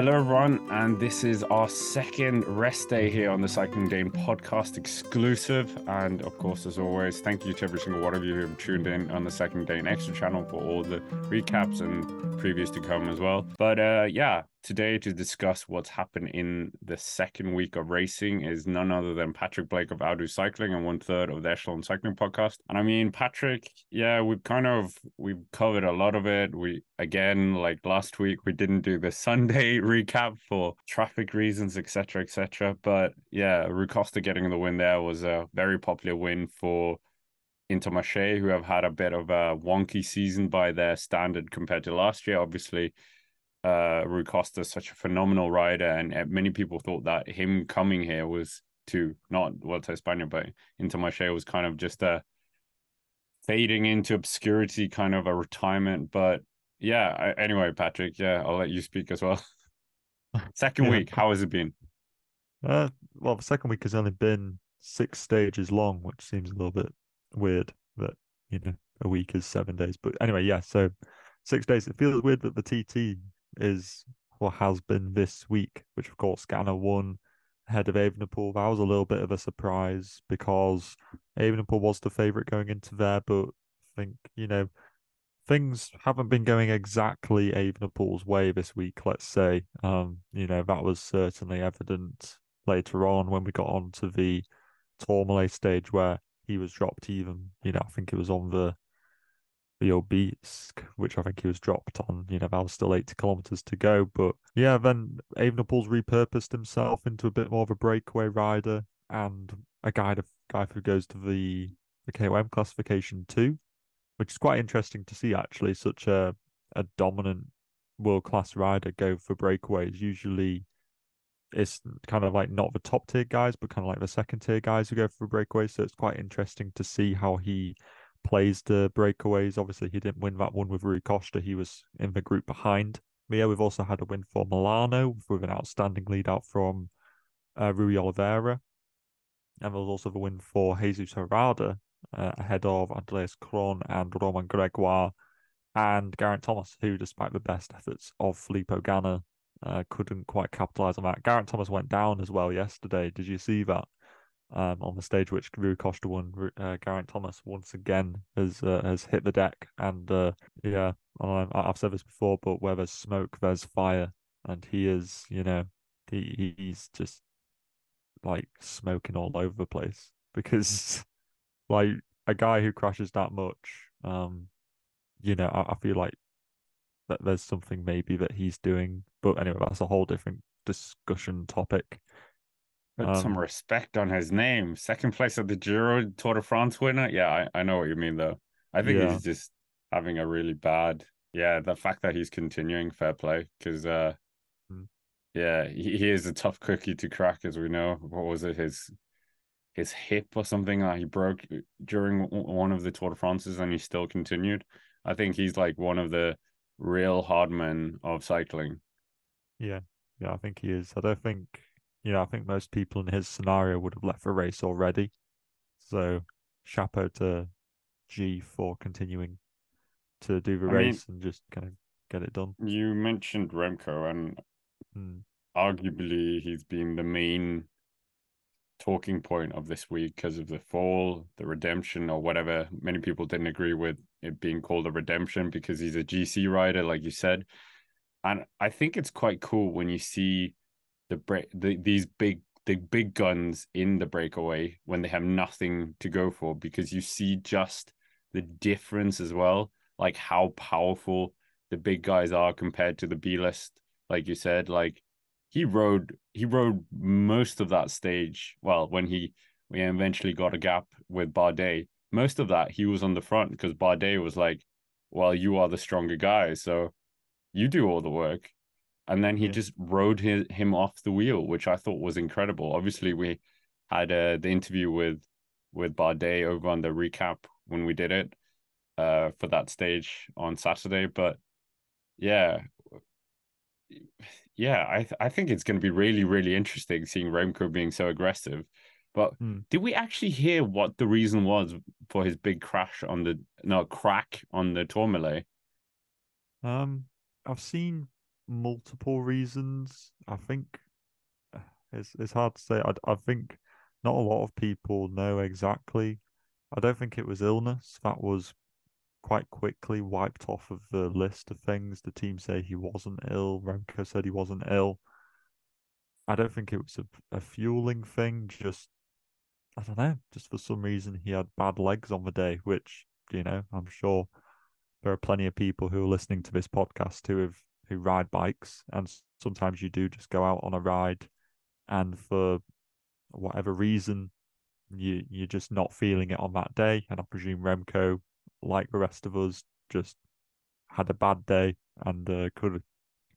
Hello, everyone, and this is our second rest day here on the Cycling Dane podcast exclusive. And of course, as always, thank you to every single one of you who have tuned in on the Cycling Dane Extra channel for all the recaps and previews to come as well. But uh, yeah, today to discuss what's happened in the second week of racing is none other than Patrick Blake of Outdo Cycling and one third of the Echelon Cycling podcast. And I mean, Patrick, yeah, we've kind of we've covered a lot of it. We again, like last week, we didn't do the Sunday recap for traffic reasons, etc., etc. But yeah, Rui Costa getting the win there was a very popular win for Intermarché, who have had a bit of a wonky season by their standard compared to last year. Obviously, uh, Rui Costa is such a phenomenal rider, and uh, many people thought that him coming here was to not Vuelta España, but Intermarché was kind of just a fading into obscurity, kind of a retirement. But yeah, I, anyway, Patrick, yeah, I'll let you speak as well. second yeah. week, how has it been? Uh, well, the second week has only been six stages long, which seems a little bit weird that you know a week is seven days. But anyway, yeah, so six days. It feels weird that the TT is what has been this week, which of course Ganna won ahead of Evenepoel. That was a little bit of a surprise because Evenepoel was the favourite going into there, but I think, you know, things haven't been going exactly Evenepoel's way this week, let's say. Um, you know, that was certainly evident later on when we got onto the Tourmalet stage where he was dropped even, you know, I think it was on the Obelisk, which I think he was dropped on. You know, that was still 80 kilometers to go. But yeah, then Evenepoel's repurposed himself into a bit more of a breakaway rider and a guy, to, guy who goes to the, the KOM classification too, which is quite interesting to see actually. Such a, a dominant world class rider go for breakaways. Usually it's kind of like not the top tier guys, but kind of like the second tier guys who go for breakaways. So it's quite interesting to see how he plays the breakaways. Obviously, he didn't win that one with Rui Costa. He was in the group behind. But yeah, we've also had a win for Molano with an outstanding lead out from uh, Rui Oliveira. And there was also the win for Jesus Herrada uh, ahead of Andreas Kron and Romain Grégoire and Geraint Thomas, who, despite the best efforts of Filippo Ganna, uh, couldn't quite capitalize on that. Geraint Thomas went down as well yesterday. Did you see that? Um, on the stage, which Rui Costa won. Uh, Thomas once again has uh, has hit the deck, and uh, yeah, um, I've said this before, but where there's smoke, there's fire, and he is, you know, he he's just like smoking all over the place because, like, a guy who crashes that much, um, you know, I, I feel like that there's something maybe that he's doing, but anyway, that's a whole different discussion topic. Put um, some respect on his name. Second place at the Giro Tour de France winner. Yeah, I, I know what you mean though. I think yeah. he's just having a really bad. Yeah, the fact that he's continuing, fair play, because uh, mm. yeah, he, he is a tough cookie to crack, as we know. What was it? His his hip or something that he broke during one of the Tour de France's, and he still continued. I think he's like one of the real hard men of cycling. Yeah, yeah, I think he is. I don't think you know, I think most people in his scenario would have left the race already. So, chapeau to G for continuing to do the I race mean, and just kind of get it done. You mentioned Remco, and hmm. arguably he's been the main talking point of this week because of the fall, the redemption, or whatever. Many people didn't agree with it being called a redemption because he's a GC rider, like you said. And I think it's quite cool when you see the break the, these big the big guns in the breakaway when they have nothing to go for because you see just the difference as well like how powerful the big guys are compared to the b list like you said like he rode he rode most of that stage well when he we eventually got a gap with Bardet most of that he was on the front because Bardet was like well you are the stronger guy so you do all the work and then he yeah. just rode his, him off the wheel, which I thought was incredible. Obviously, we had uh, the interview with with Bardet over on the recap when we did it uh, for that stage on Saturday. But yeah, yeah, I th- I think it's going to be really really interesting seeing Remco being so aggressive. But hmm. did we actually hear what the reason was for his big crash on the no crack on the Tourmalet? Um, I've seen multiple reasons. I think it's it's hard to say. I I think not a lot of people know exactly. I don't think it was illness. That was quite quickly wiped off of the list of things. The team say he wasn't ill. Remco said he wasn't ill. I don't think it was a, a fueling thing. Just I don't know. Just for some reason he had bad legs on the day, which you know I'm sure there are plenty of people who are listening to this podcast who have who ride bikes, and sometimes you do just go out on a ride, and for whatever reason, you you're just not feeling it on that day. And I presume Remco, like the rest of us, just had a bad day and uh, could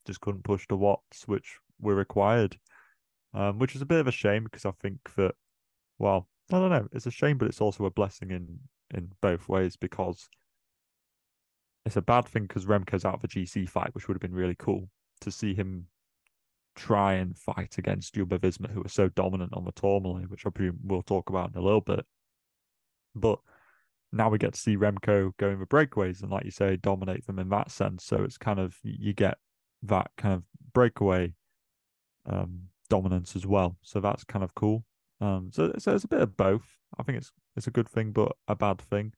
just couldn't push the watts which were required, um, which is a bit of a shame because I think that, well, I don't know, it's a shame, but it's also a blessing in in both ways because it's a bad thing because Remco's out of a GC fight, which would have been really cool to see him try and fight against Jumbo Visma, who are so dominant on the Tourmalet, which I presume we'll talk about in a little bit. But now we get to see Remco going the breakaways and, like you say, dominate them in that sense. So it's kind of you get that kind of breakaway um, dominance as well. So that's kind of cool. Um, so, so it's a bit of both. I think it's it's a good thing, but a bad thing.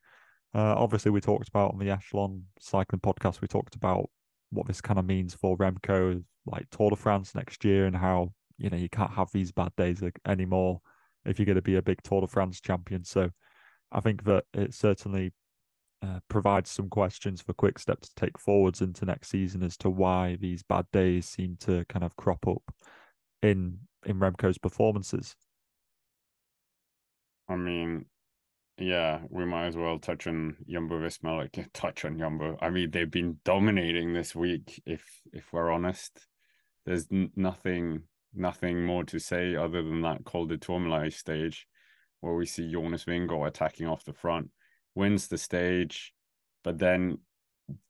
Uh, obviously, we talked about on the Echelon Cycling podcast, we talked about what this kind of means for Remco, like Tour de France next year, and how you know you can't have these bad days anymore if you're going to be a big Tour de France champion. So, I think that it certainly uh, provides some questions for Quick Step to take forwards into next season as to why these bad days seem to kind of crop up in in Remco's performances. I mean, yeah, we might as well touch on Jumbo Visma. Like touch on Jumbo. I mean, they've been dominating this week. If if we're honest, there's n- nothing nothing more to say other than that Col du Tourmalet stage, where we see Jonas Vingegaard attacking off the front, wins the stage, but then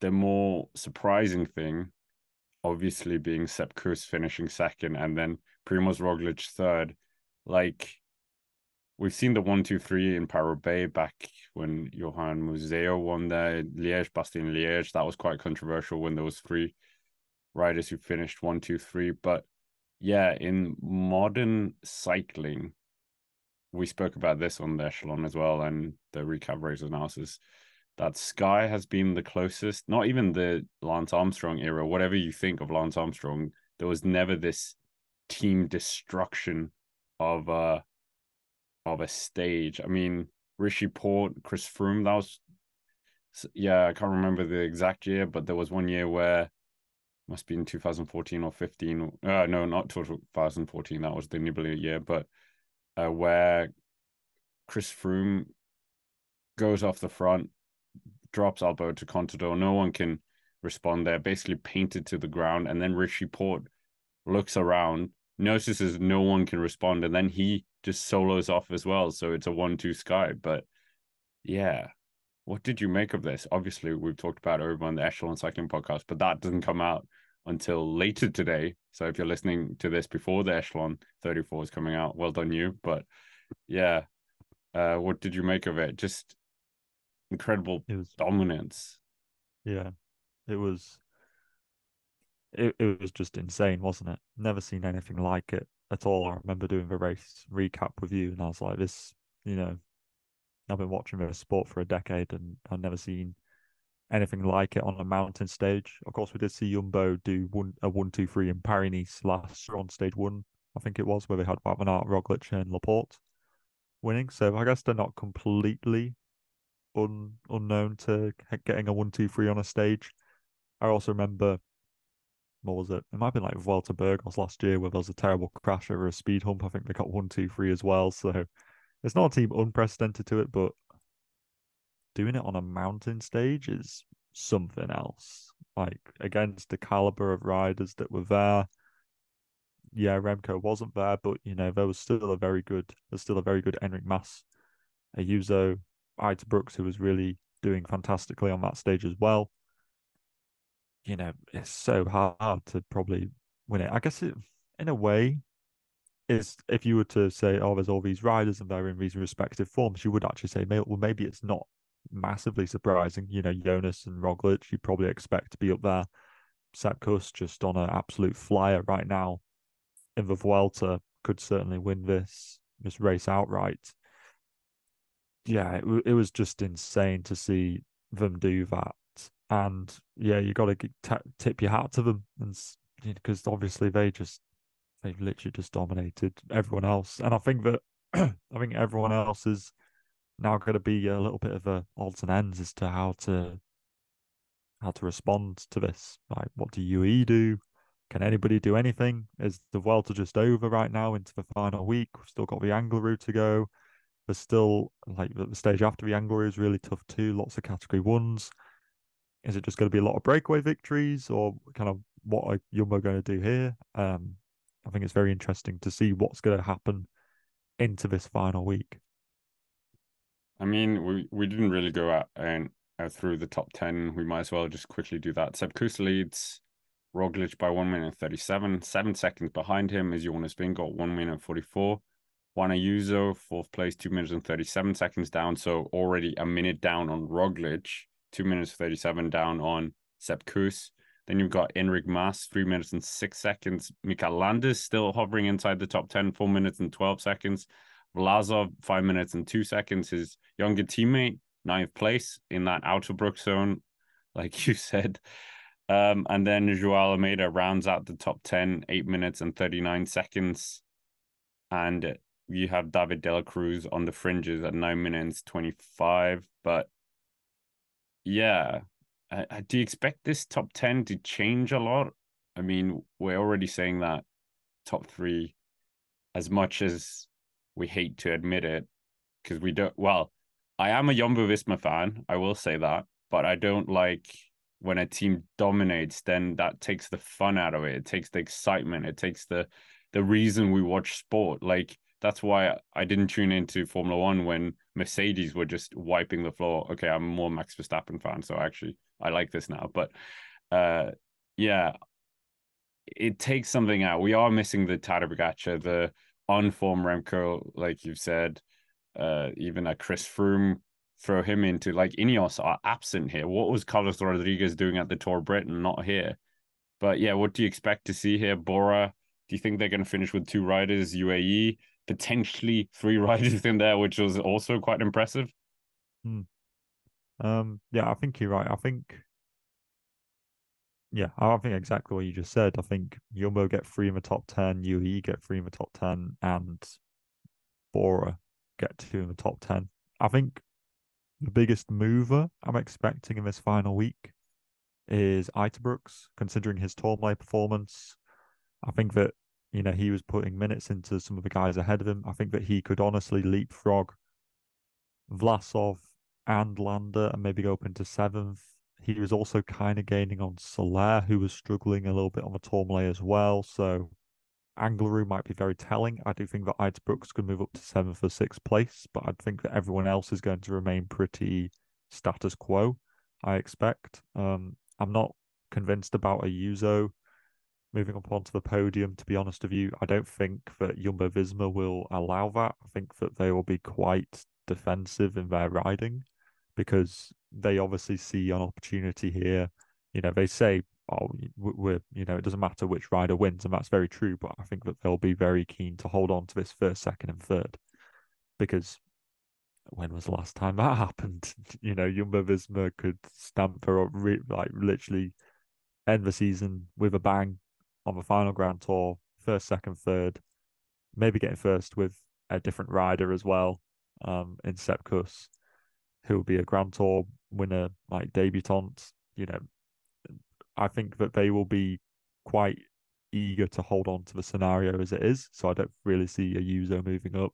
the more surprising thing, obviously being Sepp Kuss finishing second, and then Primoz Roglic third. Like we've seen the one, two, three in Paris-Roubaix back when Johan Museeuw won there, Liège, Bastogne-Liège. That was quite controversial when there was three riders who finished one, two, three. But yeah, in modern cycling, we spoke about this on the echelon as well, and the recap race analysis. That Sky has been the closest, not even the Lance Armstrong era, whatever you think of Lance Armstrong, there was never this team destruction of uh of a stage. I mean, Richie Porte, Chris Froome, that was yeah, I can't remember the exact year, but there was one year where must be in 2014 or 15. Uh, no, not 2014. That was the Nibali year, but uh, where Chris Froome goes off the front, drops Alberto Contador. No one can respond there. Basically painted to the ground, and then Richie Porte looks around, notices no one can respond, and then he just solos off as well. So it's a one-two sky. But yeah, what did you make of this? Obviously, we've talked about it over on the Echelon Cycling podcast, but that doesn't come out until later today. So if you're listening to this before the Echelon 34 is coming out, well done you. But yeah, uh, what did you make of it? Just incredible it was, dominance. Yeah, it was. It, it was just insane, wasn't it? Never seen anything like it at all. I remember doing the race recap with you, and I was like, "This, you know, I've been watching the sport for a decade, and I've never seen anything like it on a mountain stage. Of course, we did see Jumbo do one a one two three in Paris Nice last year on stage one, I think it was, where they had Aert, Roglic, and Laporte winning. So I guess they're not completely un unknown to getting a one two three on a stage. I also remember what was it? It might have been like Vuelta Burgos last year where there was a terrible crash over a speed hump. I think they got one, two, three as well. So it's not a team unprecedented to it, but doing it on a mountain stage is something else. Like against the caliber of riders that were there. Yeah, Remco wasn't there, but you know, there was still a very good there's still a very good Enric Mas, Ayuso, Uijtenbroeks, who was really doing fantastically on that stage as well you know, it's so hard to probably win it. I guess it, in a way, is if you were to say, oh, there's all these riders and they're in these respective forms, you would actually say, well, maybe it's not massively surprising. You know, Jonas and Roglic, you probably expect to be up there. Sepp Kuss just on an absolute flyer right now in the Vuelta could certainly win this this race outright. Yeah, it, it was just insane to see them do that, and yeah, you got to t- tip your hat to them, and because obviously they just they've literally just dominated everyone else, and I think that I think everyone else is now going to be a little bit of a odds and ends as to how to how to respond to this. Like, what do UAE do? Can anybody do anything? Is the Vuelta just over right now into the final week? We've still got the Angliru to go. There's still like the stage after the Angliru is really tough too. Lots of category ones. Is it just going to be a lot of breakaway victories, or kind of what are Jumbo going to do here? Um, I think it's very interesting to see what's going to happen into this final week. I mean, we, we didn't really go out and uh, through the top 10. We might as well just quickly do that. Sepp Kuss leads Roglic by 1 minute 37. Seven seconds behind him is Jonas Vingegaard, 1 minute 44. Juan Ayuso, fourth place, 2 minutes and 37 seconds down. So already a minute down on Roglic, 2 minutes 37 down on Sepp Kuss. Then you've got Enric Mas, 3 minutes and 6 seconds. Mikel Landa still hovering inside the top 10, 4 minutes and 12 seconds. Vlasov, 5 minutes and 2 seconds. His younger teammate, ninth place in that Autobrook zone, like you said. Um, and then Joao Almeida rounds out the top 10, eight minutes and 39 seconds. And you have David De La Cruz on the fringes at nine minutes 25. But yeah, do you expect this top 10 to change a lot? I mean, we're already saying that top three, as much as we hate to admit it, because we don't, well, I am a Jumbo Visma fan. I will say that, but I don't like when a team dominates. Then that takes the fun out of it. It takes the excitement. It takes the the reason we watch sport. Like that's why I didn't tune into Formula One when Mercedes were just wiping the floor. Okay, I'm more Max Verstappen fan, so actually I like this now. But uh, yeah, it takes something out. We are missing the Tadej Pogacar, the unformed Remco, like you've said uh, even a Chris Froome, throw him into like Ineos are absent here. What was Carlos Rodriguez doing at the Tour Britain? Not here. But yeah, what do you expect to see here? Bora, do you think they're going to finish with two riders? UAE, potentially three riders in there, which was also quite impressive. Hmm. Um, yeah, I think you're right. I think, yeah, I think exactly what you just said. I think Jumbo get three in the top 10, UAE get three in the top 10, and Bora get two in the top 10. I think the biggest mover I'm expecting in this final week is Uijtenbroeks, considering his Tourmalet performance. I think that, you know, he was putting minutes into some of the guys ahead of him. I think that he could honestly leapfrog Vlasov and Landa and maybe go up into seventh. He was also kind of gaining on Soler, who was struggling a little bit on the Tourmalet as well. So Angliru might be very telling. I do think that Uijtenbroeks could move up to seventh or sixth place, but I think that everyone else is going to remain pretty status quo. I expect. Um, I'm not convinced about a Ayuso moving up onto the podium. To be honest with you, I don't think that Jumbo Visma will allow that. I think that they will be quite defensive in their riding because they obviously see an opportunity here. You know, they say oh, we're you know it doesn't matter which rider wins, and that's very true. But I think that they'll be very keen to hold on to this first, second, and third because when was the last time that happened? You know, Jumbo Visma could stamp her re- like literally end the season with a bang on the final Grand Tour, first, second, third, maybe getting first with a different rider as well um, in Sepp Kuss, who will be a Grand Tour winner, like debutant. You know, I think that they will be quite eager to hold on to the scenario as it is. So I don't really see Ayuso moving up.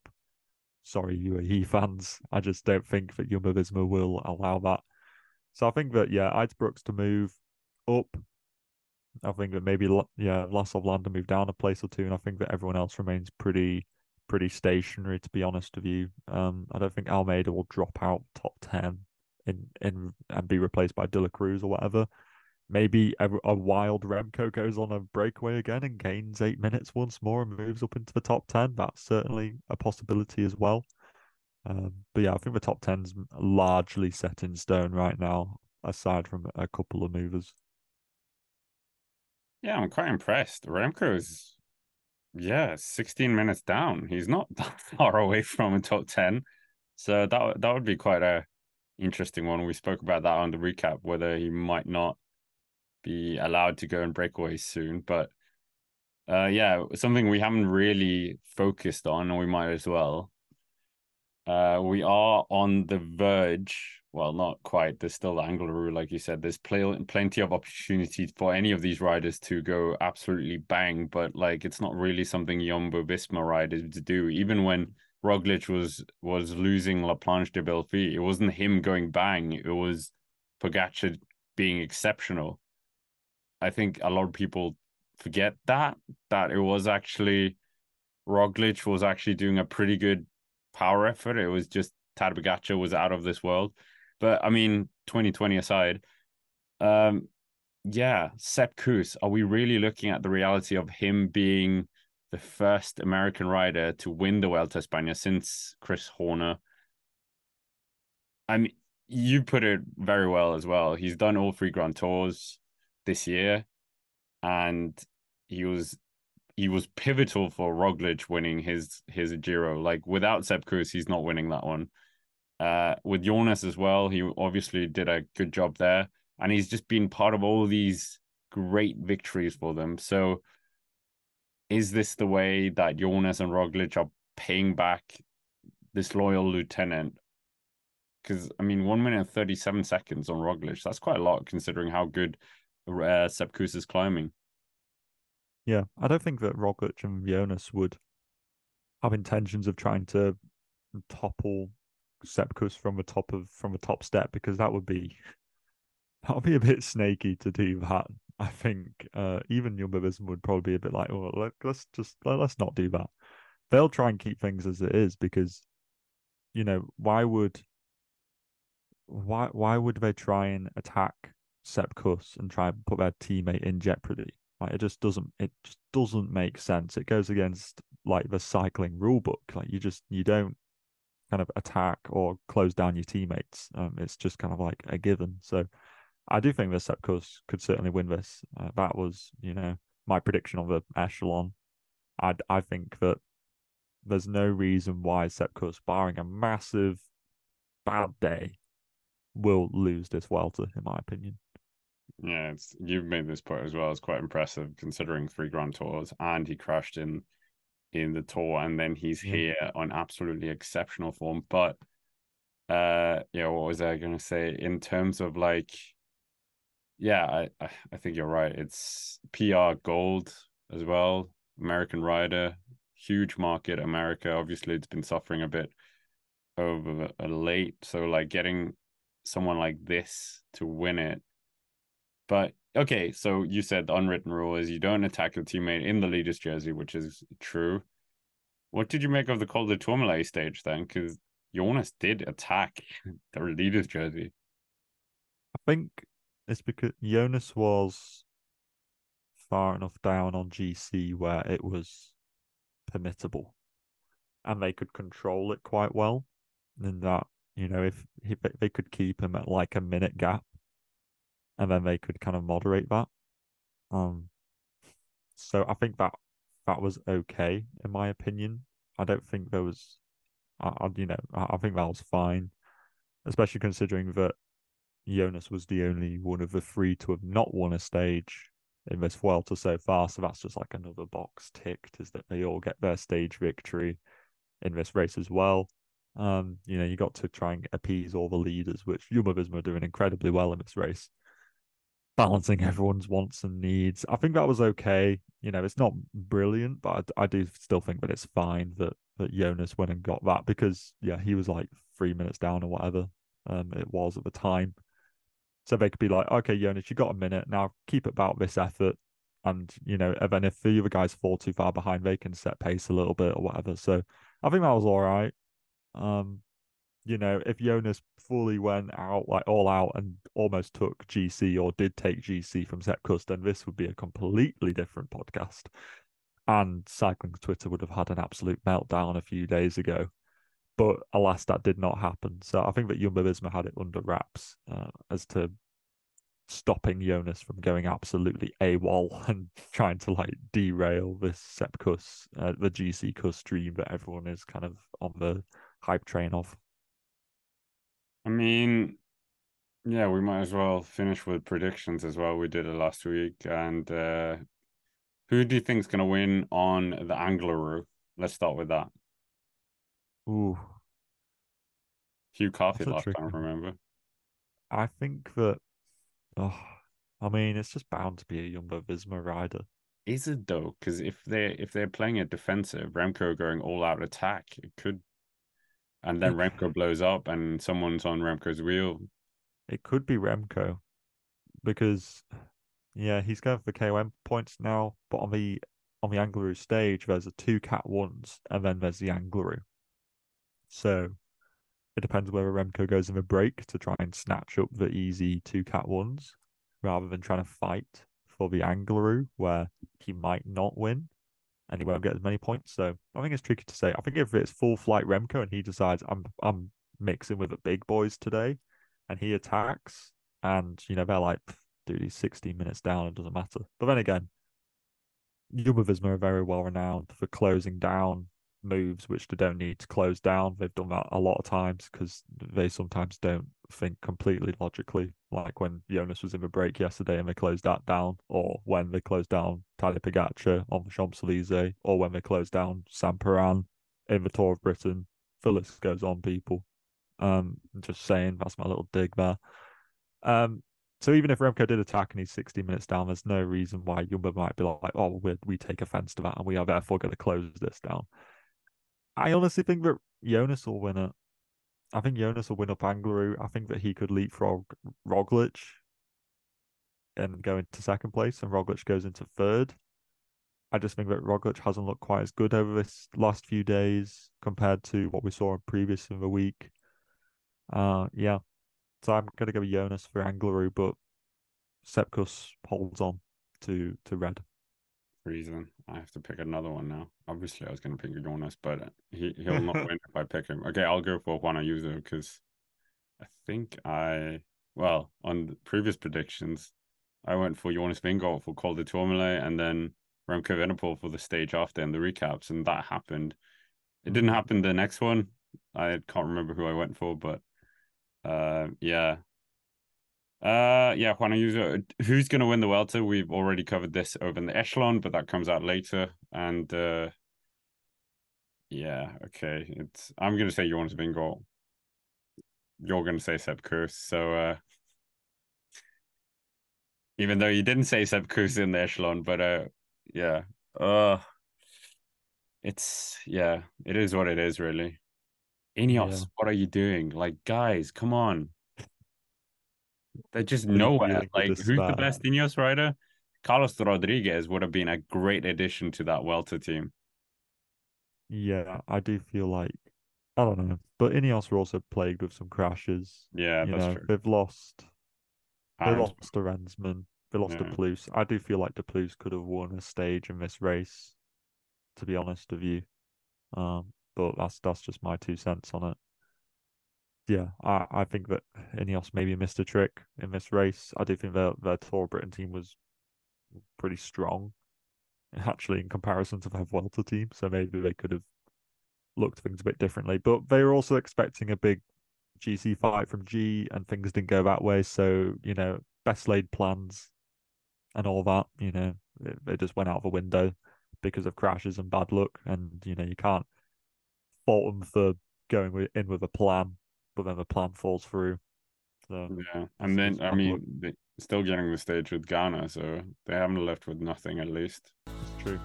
Sorry, UAE fans. I just don't think that Jumbo Visma will allow that. So I think that yeah, Uijtenbroeks to move up. I think that maybe yeah, of Landa moved down a place or two, and I think that everyone else remains pretty pretty stationary. To be honest with you, um, I don't think Almeida will drop out top ten in in and be replaced by De La Cruz or whatever. Maybe a, a, wild Remco goes on a breakaway again and gains eight minutes once more and moves up into the top 10. That's certainly a possibility as well. Um, but yeah, I think the top 10's largely set in stone right now, aside from a couple of movers. Yeah, I'm quite impressed. Remco's, yeah, 16 minutes down. He's not that far away from a top 10. So that that would be quite a interesting one. We spoke about that on the recap, whether he might not be allowed to go and breakaway soon. But uh, yeah, something we haven't really focused on, and we might as well. Uh, we are on the verge. Well, not quite. There's still the Angliru, like you said. There's pl- plenty of opportunities for any of these riders to go absolutely bang, but like it's not really something Jumbo Visma riders to do. Even when Roglic was was losing La Planche de Belfi, it wasn't him going bang. It was Pogacar being exceptional. I think a lot of people forget that that it was actually Roglic was actually doing a pretty good power effort. It was just Tad Pogacar was out of this world. But I mean, 2020 aside, um, yeah, Sepp Kuss, are we really looking at the reality of him being the first American rider to win the Vuelta a España since Chris Horner? I mean, you put it very well as well. He's done all three Grand Tours this year, and he was he was pivotal for Roglic winning his his Giro. Like without Sepp Kuss, he's not winning that one. Uh, with Jonas as well, he obviously did a good job there, and he's just been part of all these great victories for them. So, is this the way that Jonas and Roglic are paying back this loyal lieutenant? Because I mean, one minute and thirty-seven seconds on Roglic—that's quite a lot considering how good uh, Sepp is climbing. Yeah, I don't think that Roglic and Jonas would have intentions of trying to topple Sepp Kuss from the top of from the top step because that would be that would be a bit snaky to do that. I think uh, even Jumbo would probably be a bit like, oh, let, us just let, let's not do that. They'll try and keep things as it is because, you know, why would why why would they try and attack Sepp Kuss and try and put their teammate in jeopardy? Like it just doesn't it just doesn't make sense. It goes against like the cycling rule book. Like you just you don't kind of attack or close down your teammates. Um, it's just kind of like a given. So I do think that Sepp Kuss could certainly win this. Uh, that was, you know, my prediction of the echelon. I I think that there's no reason why Sepp Kuss, barring a massive bad day, will lose this Vuelta, in my opinion. Yeah, it's you've made this point as well. It's quite impressive considering three Grand Tours, and he crashed in in the tour, and then he's yeah. here on absolutely exceptional form. But uh, yeah, what was I gonna say in terms of like, yeah, I I think you're right. It's PR gold as well. American rider, huge market. America, obviously, it's been suffering a bit over a late. So like getting someone like this to win it but okay, so you said the unwritten rule is you don't attack your teammate in the leader's jersey, which is true. What did you make of the Col de Tourmalet stage then? Because Jonas did attack the leader's jersey. I think it's because Jonas was far enough down on GC where it was permittable and they could control it quite well. In that, you know, if, if they could keep him at like a minute gap, and then they could kind of moderate that. Um, so I think that that was okay in my opinion. I don't think there was, I, I you know, I, I think that was fine, especially considering that Jonas was the only one of the three to have not won a stage in this Vuelta so far. So that's just like another box ticked, is that they all get their stage victory in this race as well. Um, you know, you got to try and appease all the leaders, which Jumbo Visma are doing incredibly well in this race balancing everyone's wants and needs. I think that was okay. You know, it's not brilliant, but I, I, do still think that it's fine that that Jonas went and got that because yeah, he was like three minutes down or whatever um it was at the time. So they could be like, okay, Jonas, you got a minute now. Keep it about this effort, and you know, and then if the other guys fall too far behind, they can set pace a little bit or whatever. So I think that was all right. Um, you know, if Jonas fully went out, like all out, and almost took GC or did take GC from Sepp Kuss, then this would be a completely different podcast. And cycling Twitter would have had an absolute meltdown a few days ago. But alas, that did not happen. So I think that Jumbo had it under wraps uh, as to stopping Jonas from going absolutely AWOL and trying to like derail this Sepp Kuss, uh, the GC Kuss dream that everyone is kind of on the hype train of. I mean, yeah, we might as well finish with predictions as well. We did it last week. And uh, who do you think is going to win on the Angliru? Let's start with that. Ooh. Hugh Carthy last tricky. time, remember? I think that, oh, I mean, it's just bound to be a Jumbo Visma rider. Is it though? Because if they're if they're playing a defensive, Remco going all out attack, it could, and then Remco blows up and someone's on Remco's wheel. It could be Remco, because yeah, he's going for the KOM points now, but on the on the Angliru stage, there's a two cat ones, and then there's the Angliru. So it depends whether Remco goes in the break to try and snatch up the easy two cat ones, rather than trying to fight for the Angliru, where he might not win and he won't get as many points. So I think it's tricky to say. I think if it's full flight Remco and he decides I'm I'm mixing with the big boys today, and he attacks, and you know they're like, dude, he's 16 minutes down, it doesn't matter. But then again, Jumbo Visma are very well renowned for closing down moves which they don't need to close down. They've done that a lot of times because they sometimes don't think completely logically, like when Jonas was in the break yesterday and they closed that down, or when they closed down Tadej Pogacar on the Champs Elysees, or when they closed down Sam Perrin in the Tour of Britain. The list goes on, people. Um, just saying, that's my little dig there. Um, so even if Remco did attack and he's 60 minutes down, there's no reason why Jumbo might be like, oh, we we take offense to that and we are therefore going to close this down. I honestly think that Jonas will win it. I think Jonas will win up Angliru. I think that he could leapfrog Roglic and go into second place, and Roglic goes into third. I just think that Roglic hasn't looked quite as good over this last few days compared to what we saw in previous in the week. Uh, yeah, so I'm going to go Jonas for Angliru, but Sepp Kuss holds on to to red. Reason I have to pick another one now. Obviously, I was going to pick Jonas, but he he'll not win if I pick him. Okay, I'll go for Juan Ayuso because I think I well on previous predictions I went for Jonas Vingegaard for Col de Tourmalet and then Remco Evenepoel for the stage after and the recaps, and that happened. It didn't mm-hmm. happen the next one. I can't remember who I went for, but uh, yeah. Uh, yeah, Juan Ayuso. Who's going to win the Vuelta? We've already covered this over in the Echelon, but that comes out later. And uh, yeah, okay. It's I'm going to say Jonas Vingegaard. You're going to say Sepp Kuss. So uh, even though you didn't say Sepp Kuss in the Echelon, but uh, yeah. Uh, it's yeah, it is what it is, really. Ineos, yeah. what are you doing? Like, guys, come on. They're just nowhere. Like, who's the best Ineos rider? Carlos Rodriguez would have been a great addition to that Vuelta team. Yeah, I do feel like I don't know, but Ineos were also plagued with some crashes. Yeah, you know, true. They've lost. They lost to Arensman. They lost yeah. to. I do feel like De Plus could have won a stage in this race. To be honest with you, um, but that's that's just my two cents on it. Yeah, I, I think that Ineos maybe missed a trick in this race. I do think their their Tour Britain team was pretty strong, actually, in comparison to their Vuelta team. So maybe they could have looked things a bit differently. But they were also expecting a big GC fight from G, and things didn't go that way. So you know, best laid plans and all that, you know, it, it just went out the window because of crashes and bad luck. And you know, you can't fault them for going in with a plan, but then the plan falls through. So yeah, and then I mean, they still getting the stage with Ganna, so they haven't left with nothing at least. It's true.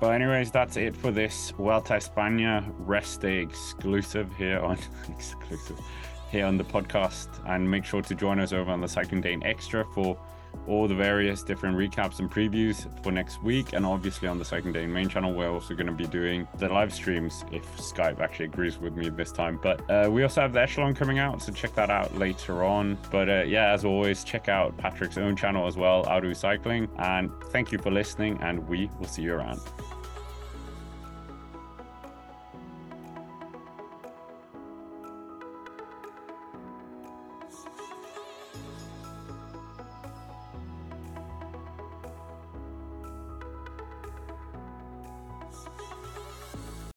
But anyways, that's it for this Vuelta España rest day exclusive here on exclusive here on the podcast. And make sure to join us over on the Cycling Dane Extra for all the various different recaps and previews for next week. And obviously on the Cycling Dane main channel, we're also going to be doing the live streams if Skype actually agrees with me this time. But uh, we also have the Echelon coming out, so check that out later on. But uh, yeah, as always, check out Patrick's own channel as well, Auto Cycling. And thank you for listening, and we will see you around.